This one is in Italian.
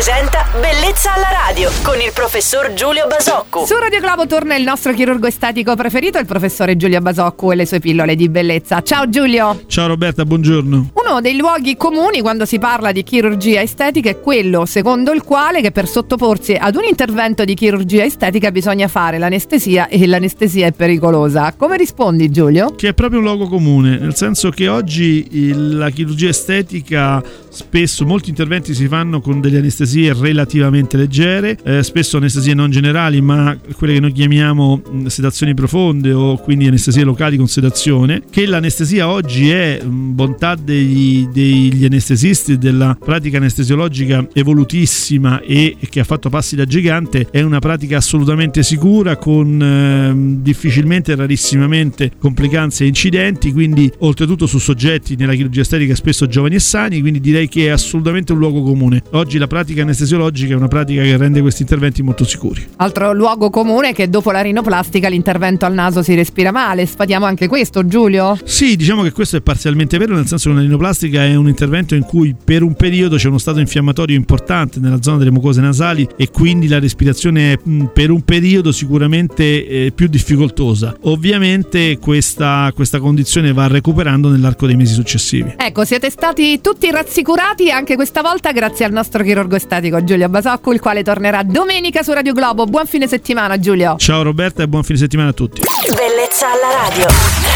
presenta Bellezza alla radio con il professor Giulio Basocco. Su Radio Globo torna il nostro chirurgo estetico preferito, il professore Giulio Basocco e le sue pillole di bellezza. Ciao Giulio! Ciao Roberta, buongiorno. Uno dei luoghi comuni quando si parla di chirurgia estetica è quello secondo il quale che per sottoporsi ad un intervento di chirurgia estetica bisogna fare l'anestesia e l'anestesia è pericolosa. Come rispondi Giulio? Che è proprio un luogo comune, nel senso che oggi il- la chirurgia estetica spesso molti interventi si fanno con delle anestesie relativamente leggere, eh, spesso anestesie non generali, ma quelle che noi chiamiamo mh, sedazioni profonde o quindi anestesie locali con sedazione, che l'anestesia oggi è mh, bontà degli, degli anestesisti della pratica anestesiologica evolutissima e che ha fatto passi da gigante, è una pratica assolutamente sicura con ehm, difficilmente, rarissimamente complicanze e incidenti, quindi oltretutto su soggetti nella chirurgia estetica spesso giovani e sani, quindi direi che è assolutamente un luogo comune. Oggi la pratica anestesiologica è una pratica che rende questi interventi molto sicuri. Altro luogo comune è che dopo la rinoplastica l'intervento al naso si respira male. Sfatiamo anche questo Giulio? Sì, diciamo che questo è parzialmente vero, nel senso che una rinoplastica è un intervento in cui per un periodo c'è uno stato infiammatorio importante nella zona delle mucose nasali e quindi la respirazione è mh, per un periodo sicuramente eh, più difficoltosa. Ovviamente questa, questa condizione va recuperando nell'arco dei mesi successivi. Ecco, siete stati tutti rassicurati anche questa volta grazie al nostro chirurgo estetico Giulio Basocco, il quale tornerà domenica su Radio Globo. Buon fine settimana Giulio! Ciao Roberta e buon fine settimana a tutti. Bellezza alla radio.